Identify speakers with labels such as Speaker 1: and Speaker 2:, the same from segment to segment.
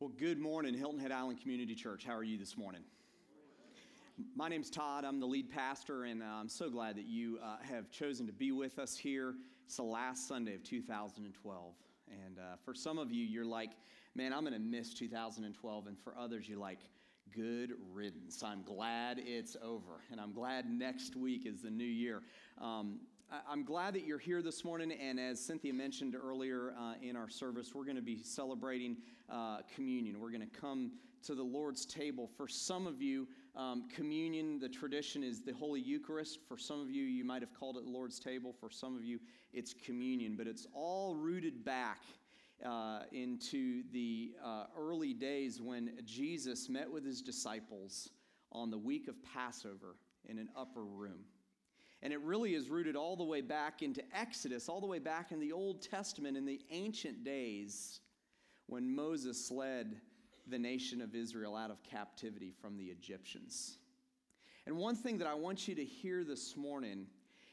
Speaker 1: Well, good morning, Hilton Head Island Community Church. How are you this morning? My name's Todd. I'm the lead pastor, and uh, I'm so glad that you uh, have chosen to be with us here. It's the last Sunday of 2012. And uh, for some of you, you're like, man, I'm going to miss 2012. And for others, you're like, good riddance. I'm glad it's over. And I'm glad next week is the new year. Um, I'm glad that you're here this morning, and as Cynthia mentioned earlier uh, in our service, we're going to be celebrating uh, communion. We're going to come to the Lord's table. For some of you, um, communion, the tradition is the Holy Eucharist. For some of you, you might have called it the Lord's table. For some of you, it's communion, but it's all rooted back. Uh, into the uh, early days when Jesus met with his disciples on the week of Passover in an upper room. And it really is rooted all the way back into Exodus, all the way back in the Old Testament, in the ancient days when Moses led the nation of Israel out of captivity from the Egyptians. And one thing that I want you to hear this morning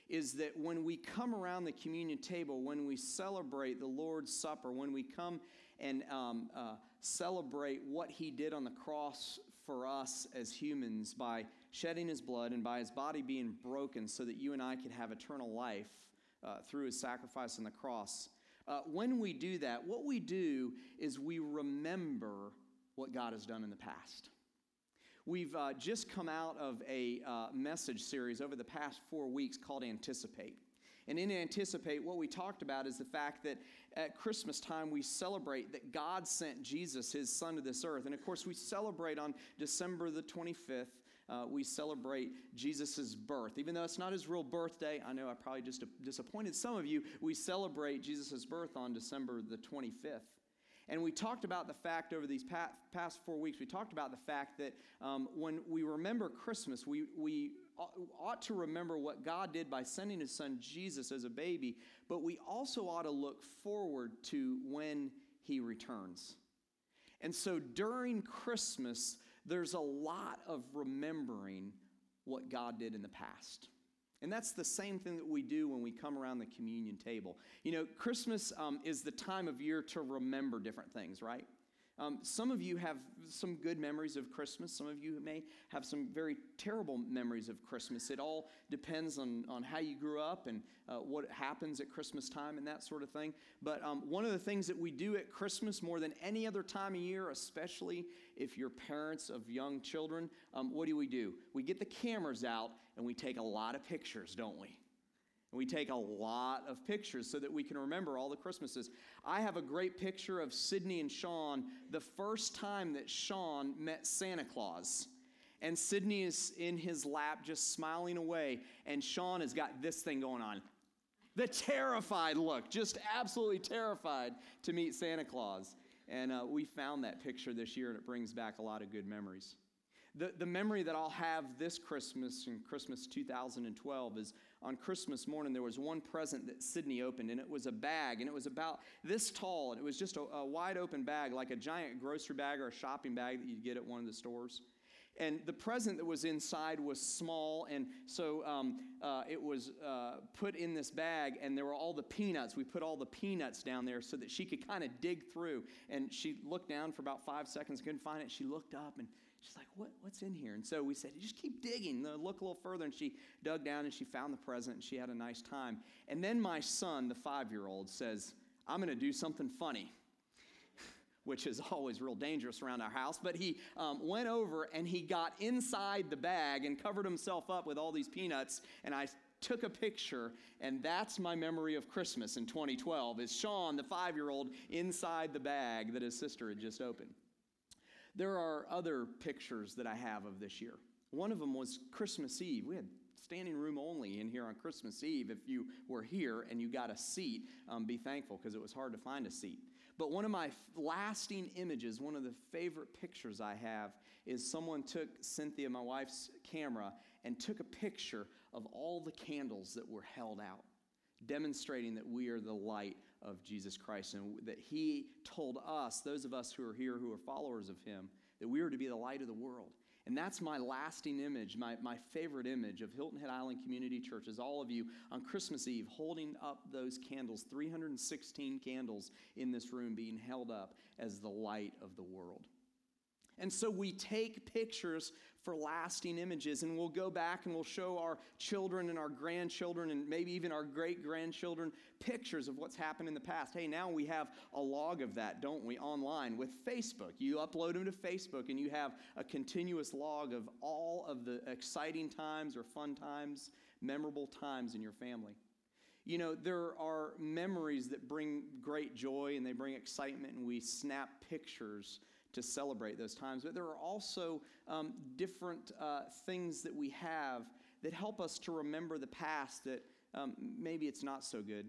Speaker 1: is that when we come around the communion table, when we celebrate the Lord's Supper, when we come and um, uh, celebrate what He did on the cross for us as humans by shedding his blood and by his body being broken so that you and I could have eternal life uh, through his sacrifice on the cross. Uh, when we do that, what we do is we remember what God has done in the past. We've uh, just come out of a uh, message series over the past four weeks called Anticipate. And in Anticipate, what we talked about is the fact that at Christmas time we celebrate that God sent Jesus, his son, to this earth. And of course, we celebrate on December the 25th. Uh, we celebrate Jesus' birth. Even though it's not his real birthday, I know I probably just disappointed some of you, we celebrate Jesus' birth on December the 25th. And we talked about the fact over these past four weeks, we talked about the fact that um, when we remember Christmas, we, we ought to remember what God did by sending his son Jesus as a baby, but we also ought to look forward to when he returns. And so during Christmas, there's a lot of remembering what God did in the past. And that's the same thing that we do when we come around the communion table. You know, Christmas um, is the time of year to remember different things, right? Um, some of you have some good memories of Christmas. Some of you may have some very terrible memories of Christmas. It all depends on, on how you grew up and uh, what happens at Christmas time and that sort of thing. But um, one of the things that we do at Christmas more than any other time of year, especially if you're parents of young children, um, what do we do? We get the cameras out and we take a lot of pictures, don't we? We take a lot of pictures so that we can remember all the Christmases. I have a great picture of Sydney and Sean the first time that Sean met Santa Claus. And Sydney is in his lap just smiling away, and Sean has got this thing going on. The terrified look, just absolutely terrified to meet Santa Claus. And uh, we found that picture this year, and it brings back a lot of good memories. The, the memory that I'll have this Christmas, and Christmas 2012, is on Christmas morning, there was one present that Sydney opened, and it was a bag, and it was about this tall, and it was just a, a wide open bag, like a giant grocery bag or a shopping bag that you'd get at one of the stores. And the present that was inside was small, and so um, uh, it was uh, put in this bag, and there were all the peanuts. We put all the peanuts down there so that she could kind of dig through. And she looked down for about five seconds, couldn't find it. She looked up, and She's like, what, What's in here? And so we said, Just keep digging. Look a little further. And she dug down and she found the present and she had a nice time. And then my son, the five year old, says, I'm going to do something funny. Which is always real dangerous around our house. But he um, went over and he got inside the bag and covered himself up with all these peanuts. And I took a picture, and that's my memory of Christmas in 2012 is Sean, the five year old, inside the bag that his sister had just opened. There are other pictures that I have of this year. One of them was Christmas Eve. We had standing room only in here on Christmas Eve. If you were here and you got a seat, um, be thankful because it was hard to find a seat. But one of my lasting images, one of the favorite pictures I have, is someone took Cynthia, my wife's camera, and took a picture of all the candles that were held out, demonstrating that we are the light of Jesus Christ and that He told us, those of us who are here who are followers of Him, that we are to be the light of the world. And that's my lasting image, my, my favorite image of Hilton Head Island Community Church is all of you on Christmas Eve holding up those candles, 316 candles in this room being held up as the light of the world. And so we take pictures for lasting images, and we'll go back and we'll show our children and our grandchildren and maybe even our great grandchildren pictures of what's happened in the past. Hey, now we have a log of that, don't we, online with Facebook. You upload them to Facebook, and you have a continuous log of all of the exciting times or fun times, memorable times in your family. You know, there are memories that bring great joy and they bring excitement, and we snap pictures to celebrate those times. But there are also um, different uh, things that we have that help us to remember the past that um, maybe it's not so good.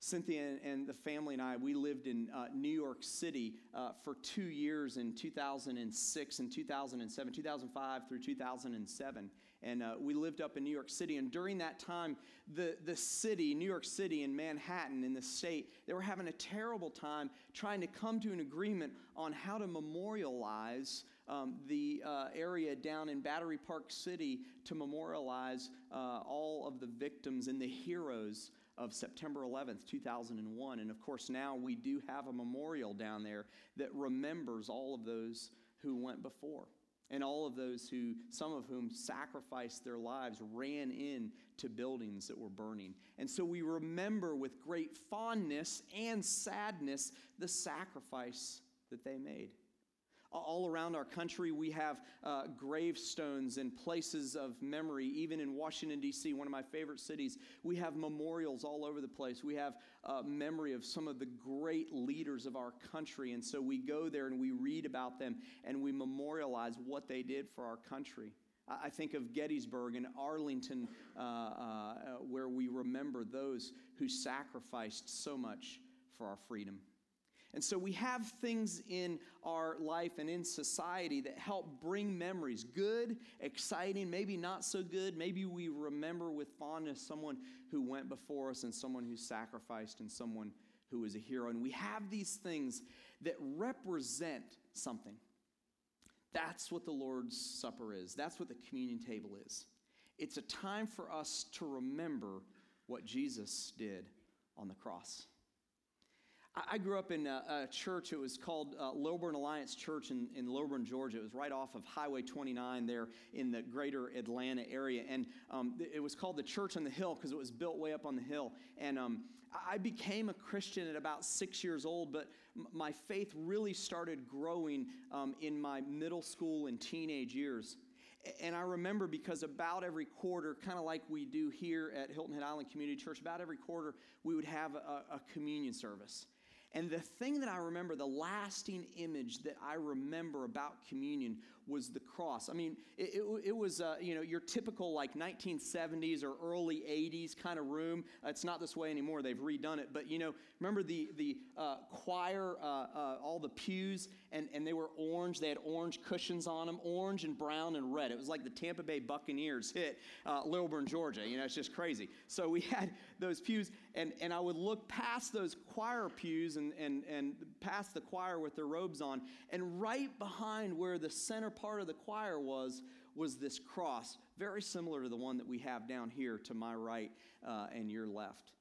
Speaker 1: Cynthia and the family and I, we lived in uh, New York City uh, for two years in 2006 and 2007, 2005 through 2007. And uh, we lived up in New York City. And during that time, the, the city, New York City and Manhattan in the state, they were having a terrible time trying to come to an agreement on how to memorialize um, the uh, area down in Battery Park City to memorialize uh, all of the victims and the heroes of September 11th, 2001. And of course, now we do have a memorial down there that remembers all of those who went before and all of those who, some of whom sacrificed their lives, ran in to buildings that were burning. And so we remember with great fondness and sadness the sacrifice that they made. All around our country, we have uh, gravestones and places of memory. Even in Washington, D.C., one of my favorite cities, we have memorials all over the place. We have uh, memory of some of the great leaders of our country. And so we go there and we read about them and we memorialize what they did for our country. I think of Gettysburg and Arlington, uh, uh where we remember those who sacrificed so much for our freedom. And so we have things in our life and in society that help bring memories good, exciting, maybe not so good. Maybe we remember with fondness someone who went before us and someone who sacrificed and someone who was a hero. And we have these things that represent something. That's what the Lord's Supper is, that's what the communion table is. It's a time for us to remember what Jesus did on the cross. I grew up in a, a church. It was called uh, Lilburn Alliance Church in, in Lilburn, Georgia. It was right off of Highway 29 there in the greater Atlanta area. And um, it was called the Church on the Hill because it was built way up on the hill. And um, I became a Christian at about six years old, but m- my faith really started growing um, in my middle school and teenage years. And I remember because about every quarter, kind of like we do here at Hilton Head Island Community Church, about every quarter we would have a, a communion service. And the thing that I remember, the lasting image that I remember about communion was the cross. I mean, it, it, it was, uh, you know, your typical like 1970s or early 80s kind of room. It's not this way anymore. They've redone it. But, you know, remember the, the uh, choir, uh, uh, all the pews, and, and they were orange. They had orange cushions on them, orange and brown and red. It was like the Tampa Bay Buccaneers hit uh, Lilburn, Georgia. You know, it's just crazy. So we had those pews, and, and I would look past those choir pews and, and, and past the choir with their robes on, and right behind where the center part of the choir was, was this cross, very similar to the one that we have down here to my right uh, and your left.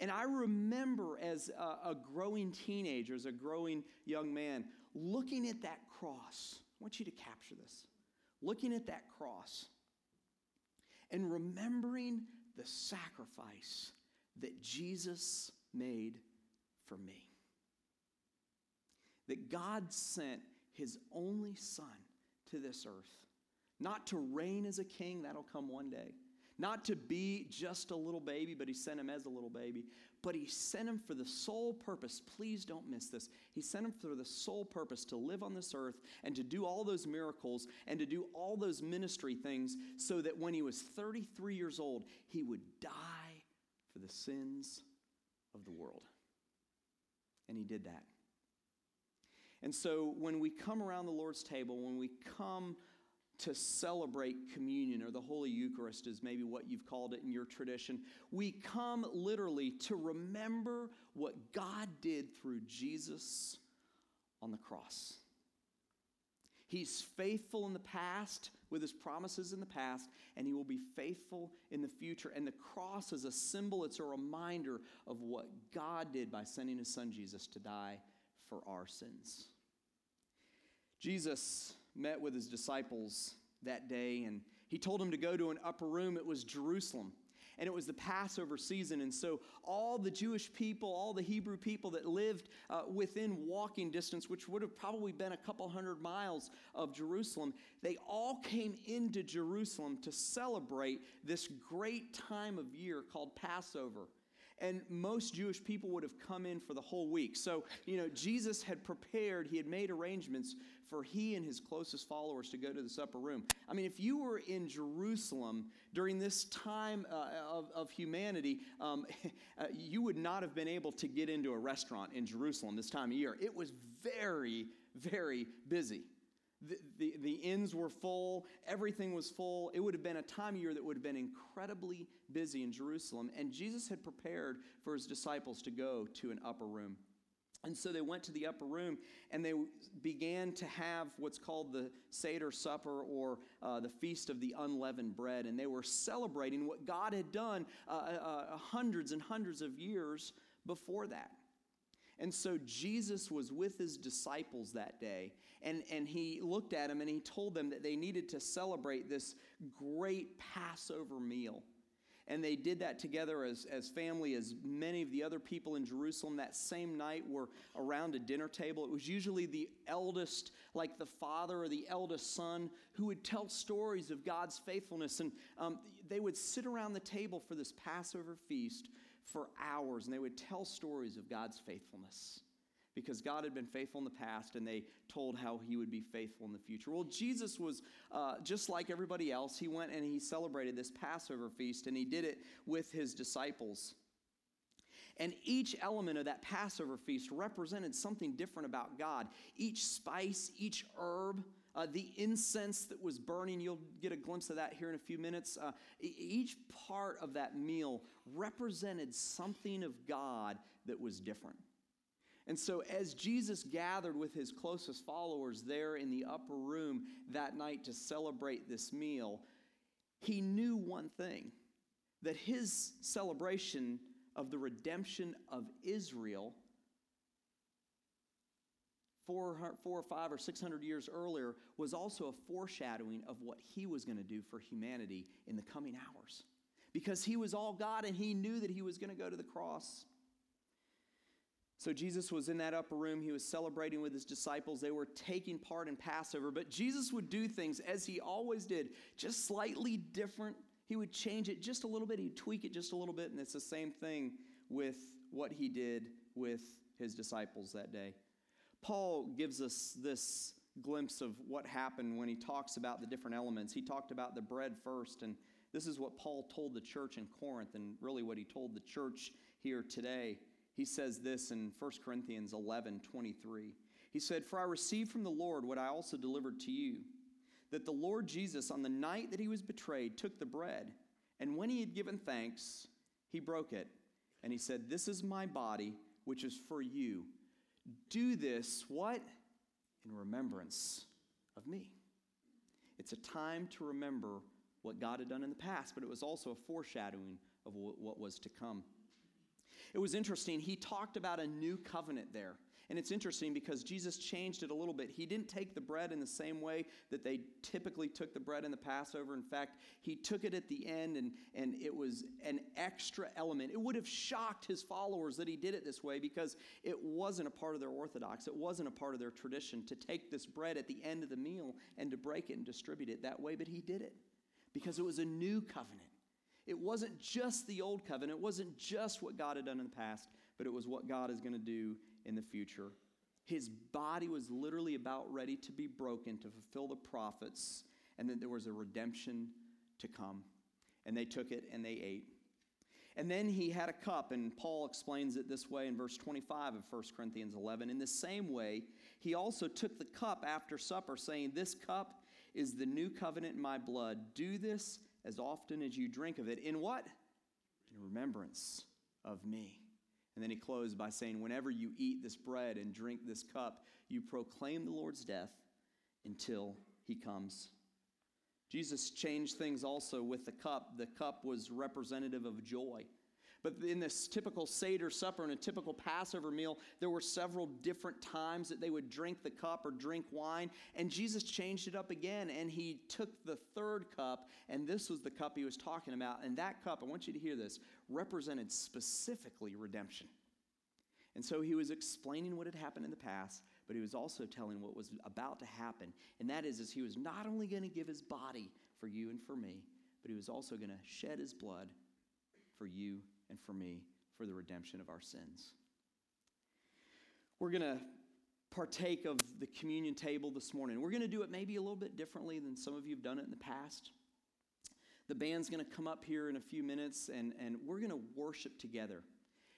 Speaker 1: And I remember as a, a growing teenager, as a growing young man, looking at that cross. I want you to capture this. Looking at that cross and remembering the sacrifice that Jesus made for me. That God sent his only son to this earth. Not to reign as a king, that'll come one day. Not to be just a little baby, but he sent him as a little baby. But he sent him for the sole purpose, please don't miss this. He sent him for the sole purpose to live on this earth and to do all those miracles and to do all those ministry things so that when he was 33 years old, he would die for the sins of the world. And he did that. And so when we come around the Lord's table, when we come to celebrate communion or the Holy Eucharist, is maybe what you've called it in your tradition, we come literally to remember what God did through Jesus on the cross. He's faithful in the past with his promises in the past, and he will be faithful in the future. And the cross is a symbol, it's a reminder of what God did by sending his son Jesus to die for our sins. Jesus met with his disciples that day, and he told them to go to an upper room. It was Jerusalem and it was the Passover season. And so all the Jewish people, all the Hebrew people that lived uh, within walking distance, which would have probably been a couple hundred miles of Jerusalem, they all came into Jerusalem to celebrate this great time of year called Passover. And most Jewish people would have come in for the whole week. So, you know, Jesus had prepared, he had made arrangements for he and his closest followers to go to this upper room. I mean, if you were in Jerusalem during this time uh, of, of humanity, um, uh, you would not have been able to get into a restaurant in Jerusalem this time of year. It was very, very busy. The, the, the, inns were full, everything was full. It would have been a time of year that would have been incredibly busy in Jerusalem. And Jesus had prepared for his disciples to go to an upper room. And so they went to the upper room and they began to have what's called the Seder Supper or uh, the Feast of the Unleavened Bread. And they were celebrating what God had done uh, uh, uh, hundreds and hundreds of years before that. And so Jesus was with his disciples that day, and, and he looked at them and he told them that they needed to celebrate this great Passover meal and they did that together as, as family, as many of the other people in Jerusalem that same night were around a dinner table. It was usually the eldest, like the father or the eldest son, who would tell stories of God's faithfulness. And um, they would sit around the table for this Passover feast for hours, and they would tell stories of God's faithfulness because God had been faithful in the past and they told how he would be faithful in the future. Well, Jesus was uh, just like everybody else. He went and he celebrated this Passover feast and he did it with his disciples. And each element of that Passover feast represented something different about God. Each spice, each herb, uh, the incense that was burning, you'll get a glimpse of that here in a few minutes. Uh, each part of that meal represented something of God that was different. And so, as Jesus gathered with his closest followers there in the upper room that night to celebrate this meal, he knew one thing that his celebration of the redemption of Israel four, four or five or six hundred years earlier was also a foreshadowing of what he was going to do for humanity in the coming hours. Because he was all God and he knew that he was going to go to the cross. So Jesus was in that upper room. He was celebrating with his disciples. They were taking part in Passover. But Jesus would do things as he always did, just slightly different. He would change it just a little bit, he'd tweak it just a little bit. And it's the same thing with what he did with his disciples that day. Paul gives us this glimpse of what happened when he talks about the different elements. He talked about the bread first, and this is what Paul told the church in Corinth, and really what he told the church here today. He says this in 1 Corinthians 11 23. He said, For I received from the Lord what I also delivered to you that the Lord Jesus, on the night that he was betrayed, took the bread, and when he had given thanks, he broke it. And he said, This is my body, which is for you. Do this, what? In remembrance of me. It's a time to remember what God had done in the past, but it was also a foreshadowing of what was to come. It was interesting. He talked about a new covenant there. And it's interesting because Jesus changed it a little bit. He didn't take the bread in the same way that they typically took the bread in the Passover. In fact, he took it at the end and, and it was an extra element. It would have shocked his followers that he did it this way because it wasn't a part of their orthodox, it wasn't a part of their tradition to take this bread at the end of the meal and to break it and distribute it that way, but he did it because it was a new covenant. It wasn't just the old covenant, it wasn't just what God had done in the past, but it was what God is going to do in the future. His body was literally about ready to be broken to fulfill the prophets, and that there was a redemption to come. And they took it and they ate. And then he had a cup, and Paul explains it this way in verse 25 of 1 Corinthians 11. In the same way, he also took the cup after supper, saying, This cup is the new covenant in my blood. Do this as often as you drink of it. In what? In remembrance of me. And then he closed by saying, Whenever you eat this bread and drink this cup, you proclaim the Lord's death until he comes. Jesus changed things also with the cup. The cup was representative of joy. But in this typical Seder supper and a typical Passover meal, there were several different times that they would drink the cup or drink wine. And Jesus changed it up again, and he took the third cup, and this was the cup he was talking about. And that cup, I want you to hear this, represented specifically redemption. And so he was explaining what had happened in the past, but he was also telling what was about to happen. And that is, is he was not only going to give his body for you and for me, but he was also going to shed his blood for you and for me for the redemption of our sins. We're going to partake of the communion table this morning. We're going to do it maybe a little bit differently than some of you have done it in the past. The band's going to come up here in a few minutes and, and we're going to worship together.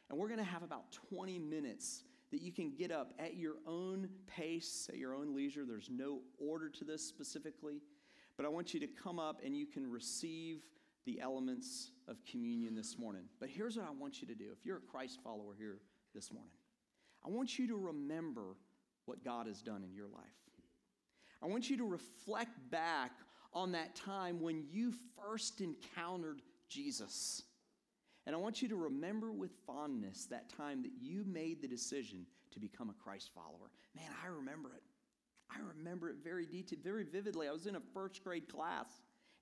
Speaker 1: And we're going to have about 20 minutes that you can get up at your own pace, at your own leisure. There's no order to this specifically. But I want you to come up and you can receive the elements of communion this morning. But here's what I want you to do. If you're a Christ follower here this morning, I want you to remember what God has done in your life. I want you to reflect back on that time when you first encountered Jesus. And I want you to remember with fondness that time that you made the decision to become a Christ follower. Man, I remember it. I remember it very detailed, very vividly. I was in a first grade class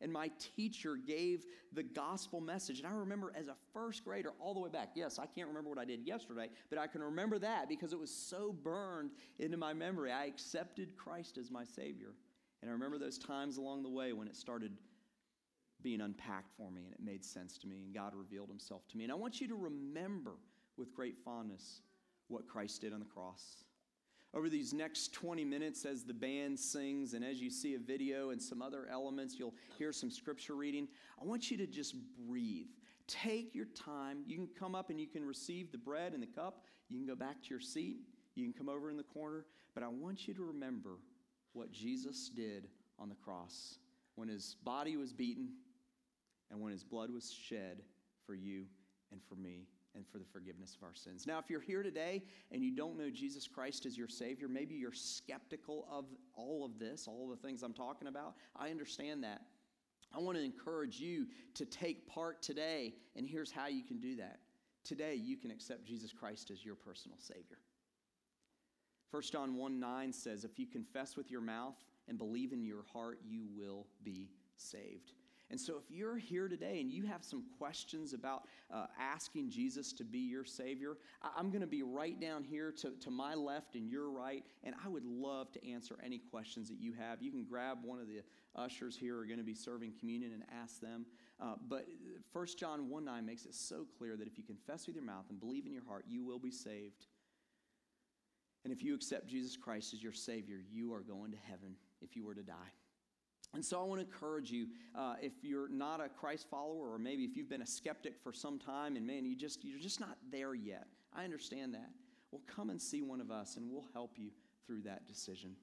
Speaker 1: and my teacher gave the gospel message. And I remember as a first grader, all the way back, yes, I can't remember what I did yesterday, but I can remember that because it was so burned into my memory. I accepted Christ as my Savior. And I remember those times along the way when it started being unpacked for me and it made sense to me and God revealed Himself to me. And I want you to remember with great fondness what Christ did on the cross over these next 20 minutes as the band sings and as you see a video and some other elements, you'll hear some scripture reading. I want you to just breathe. Take your time. You can come up and you can receive the bread and the cup. You can go back to your seat. You can come over in the corner. But I want you to remember what Jesus did on the cross when his body was beaten and when his blood was shed for you and for me and for the forgiveness of our sins. Now, if you're here today and you don't know Jesus Christ as your Savior, maybe you're skeptical of all of this, all of the things I'm talking about. I understand that. I want to encourage you to take part today, and here's how you can do that. Today, you can accept Jesus Christ as your personal Savior. 1 John 1 9 says, If you confess with your mouth and believe in your heart, you will be saved. And so, if you're here today and you have some questions about uh, asking Jesus to be your Savior, I- am going to be right down here to, to my left and your right, and I would love to answer any questions that you have. You can grab one of the ushers here who are going to be serving communion and ask them. Uh, but 1 John 1 9 makes it so clear that if you confess with your mouth and believe in your heart, you will be saved. And if you accept Jesus Christ as your Savior, you are going to heaven if you were to die. And so I want to encourage you, uh, if you're not a Christ follower, or maybe if you've been a skeptic for some time, and man, you just you're just not there yet. I understand that. Well, come and see one of us, and we'll help you through that decision.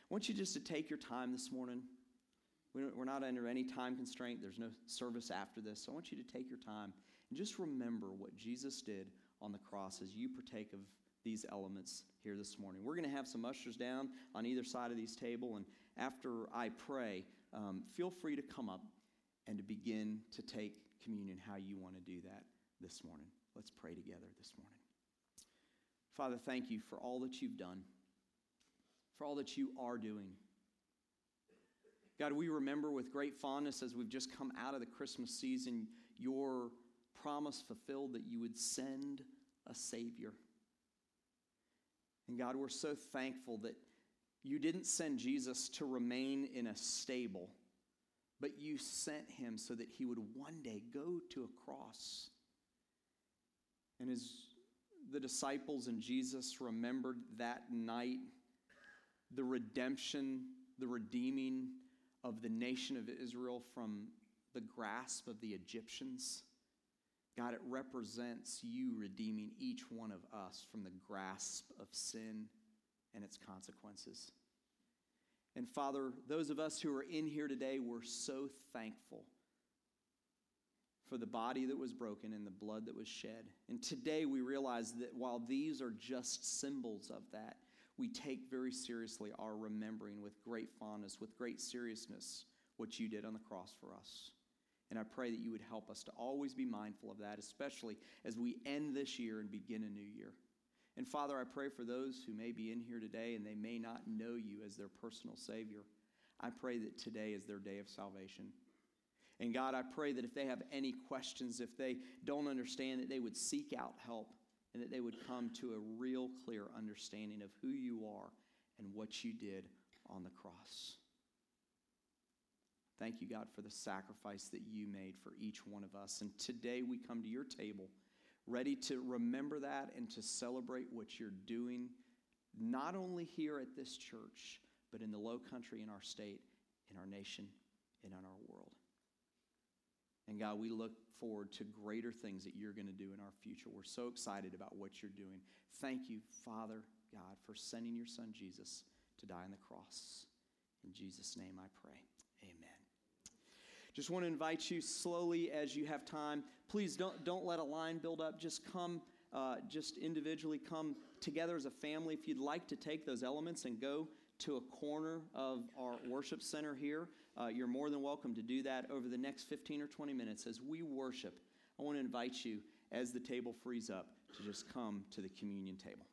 Speaker 1: I want you just to take your time this morning. We're not under any time constraint. There's no service after this. So I want you to take your time and just remember what Jesus did on the cross as you partake of these elements here this morning. We're going to have some ushers down on either side of these table, and after I pray, um, feel free to come up and to begin to take communion how you want to do that this morning. Let's pray together this morning. Father, thank you for all that you've done, for all that you are doing. God, we remember with great fondness as we've just come out of the Christmas season your promise fulfilled that you would send a Savior. And God, we're so thankful that you didn't send Jesus to remain in a stable, but you sent him so that he would one day go to a cross. And as the disciples and Jesus remembered that night, the redemption, the redeeming of the nation of Israel from the grasp of the Egyptians. God, it represents you redeeming each one of us from the grasp of sin and its consequences. And Father, those of us who are in here today, we're so thankful for the body that was broken and the blood that was shed. And today we realize that while these are just symbols of that, we take very seriously our remembering with great fondness, with great seriousness, what you did on the cross for us. And I pray that you would help us to always be mindful of that, especially as we end this year and begin a new year. And Father, I pray for those who may be in here today and they may not know you as their personal Savior. I pray that today is their day of salvation. And God, I pray that if they have any questions, if they don't understand, that they would seek out help and that they would come to a real clear understanding of who you are and what you did on the cross. Thank you, God, for the sacrifice that you made for each one of us. And today we come to your table ready to remember that and to celebrate what you're doing, not only here at this church, but in the low country, in our state, in our nation, and in our world. And God, we look forward to greater things that you're going to do in our future. We're so excited about what you're doing. Thank you, Father God, for sending your son Jesus to die on the cross. In Jesus' name I pray. Amen. Just want to invite you slowly as you have time. Please don't, don't let a line build up. Just come, uh, just individually come together as a family. If you'd like to take those elements and go to a corner of our worship center here, uh, you're more than welcome to do that over the next 15 or 20 minutes as we worship. I want to invite you, as the table frees up, to just come to the communion table.